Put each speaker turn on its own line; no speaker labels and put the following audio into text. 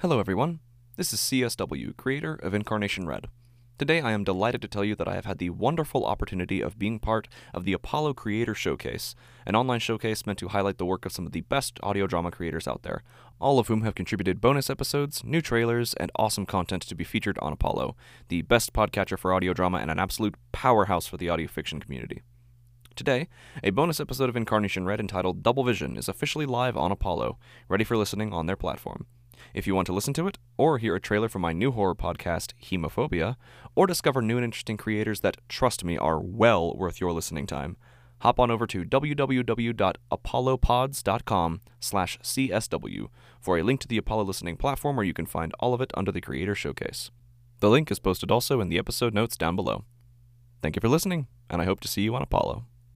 Hello, everyone. This is CSW, creator of Incarnation Read. Today, I am delighted to tell you that I have had the wonderful opportunity of being part of the Apollo Creator Showcase, an online showcase meant to highlight the work of some of the best audio drama creators out there, all of whom have contributed bonus episodes, new trailers, and awesome content to be featured on Apollo, the best podcatcher for audio drama and an absolute powerhouse for the audio fiction community. Today, a bonus episode of Incarnation Read entitled Double Vision is officially live on Apollo, ready for listening on their platform. If you want to listen to it, or hear a trailer for my new horror podcast, Hemophobia, or discover new and interesting creators that, trust me, are well worth your listening time, hop on over to www.apollopods.com slash csw for a link to the Apollo listening platform where you can find all of it under the Creator Showcase. The link is posted also in the episode notes down below. Thank you for listening, and I hope to see you on Apollo.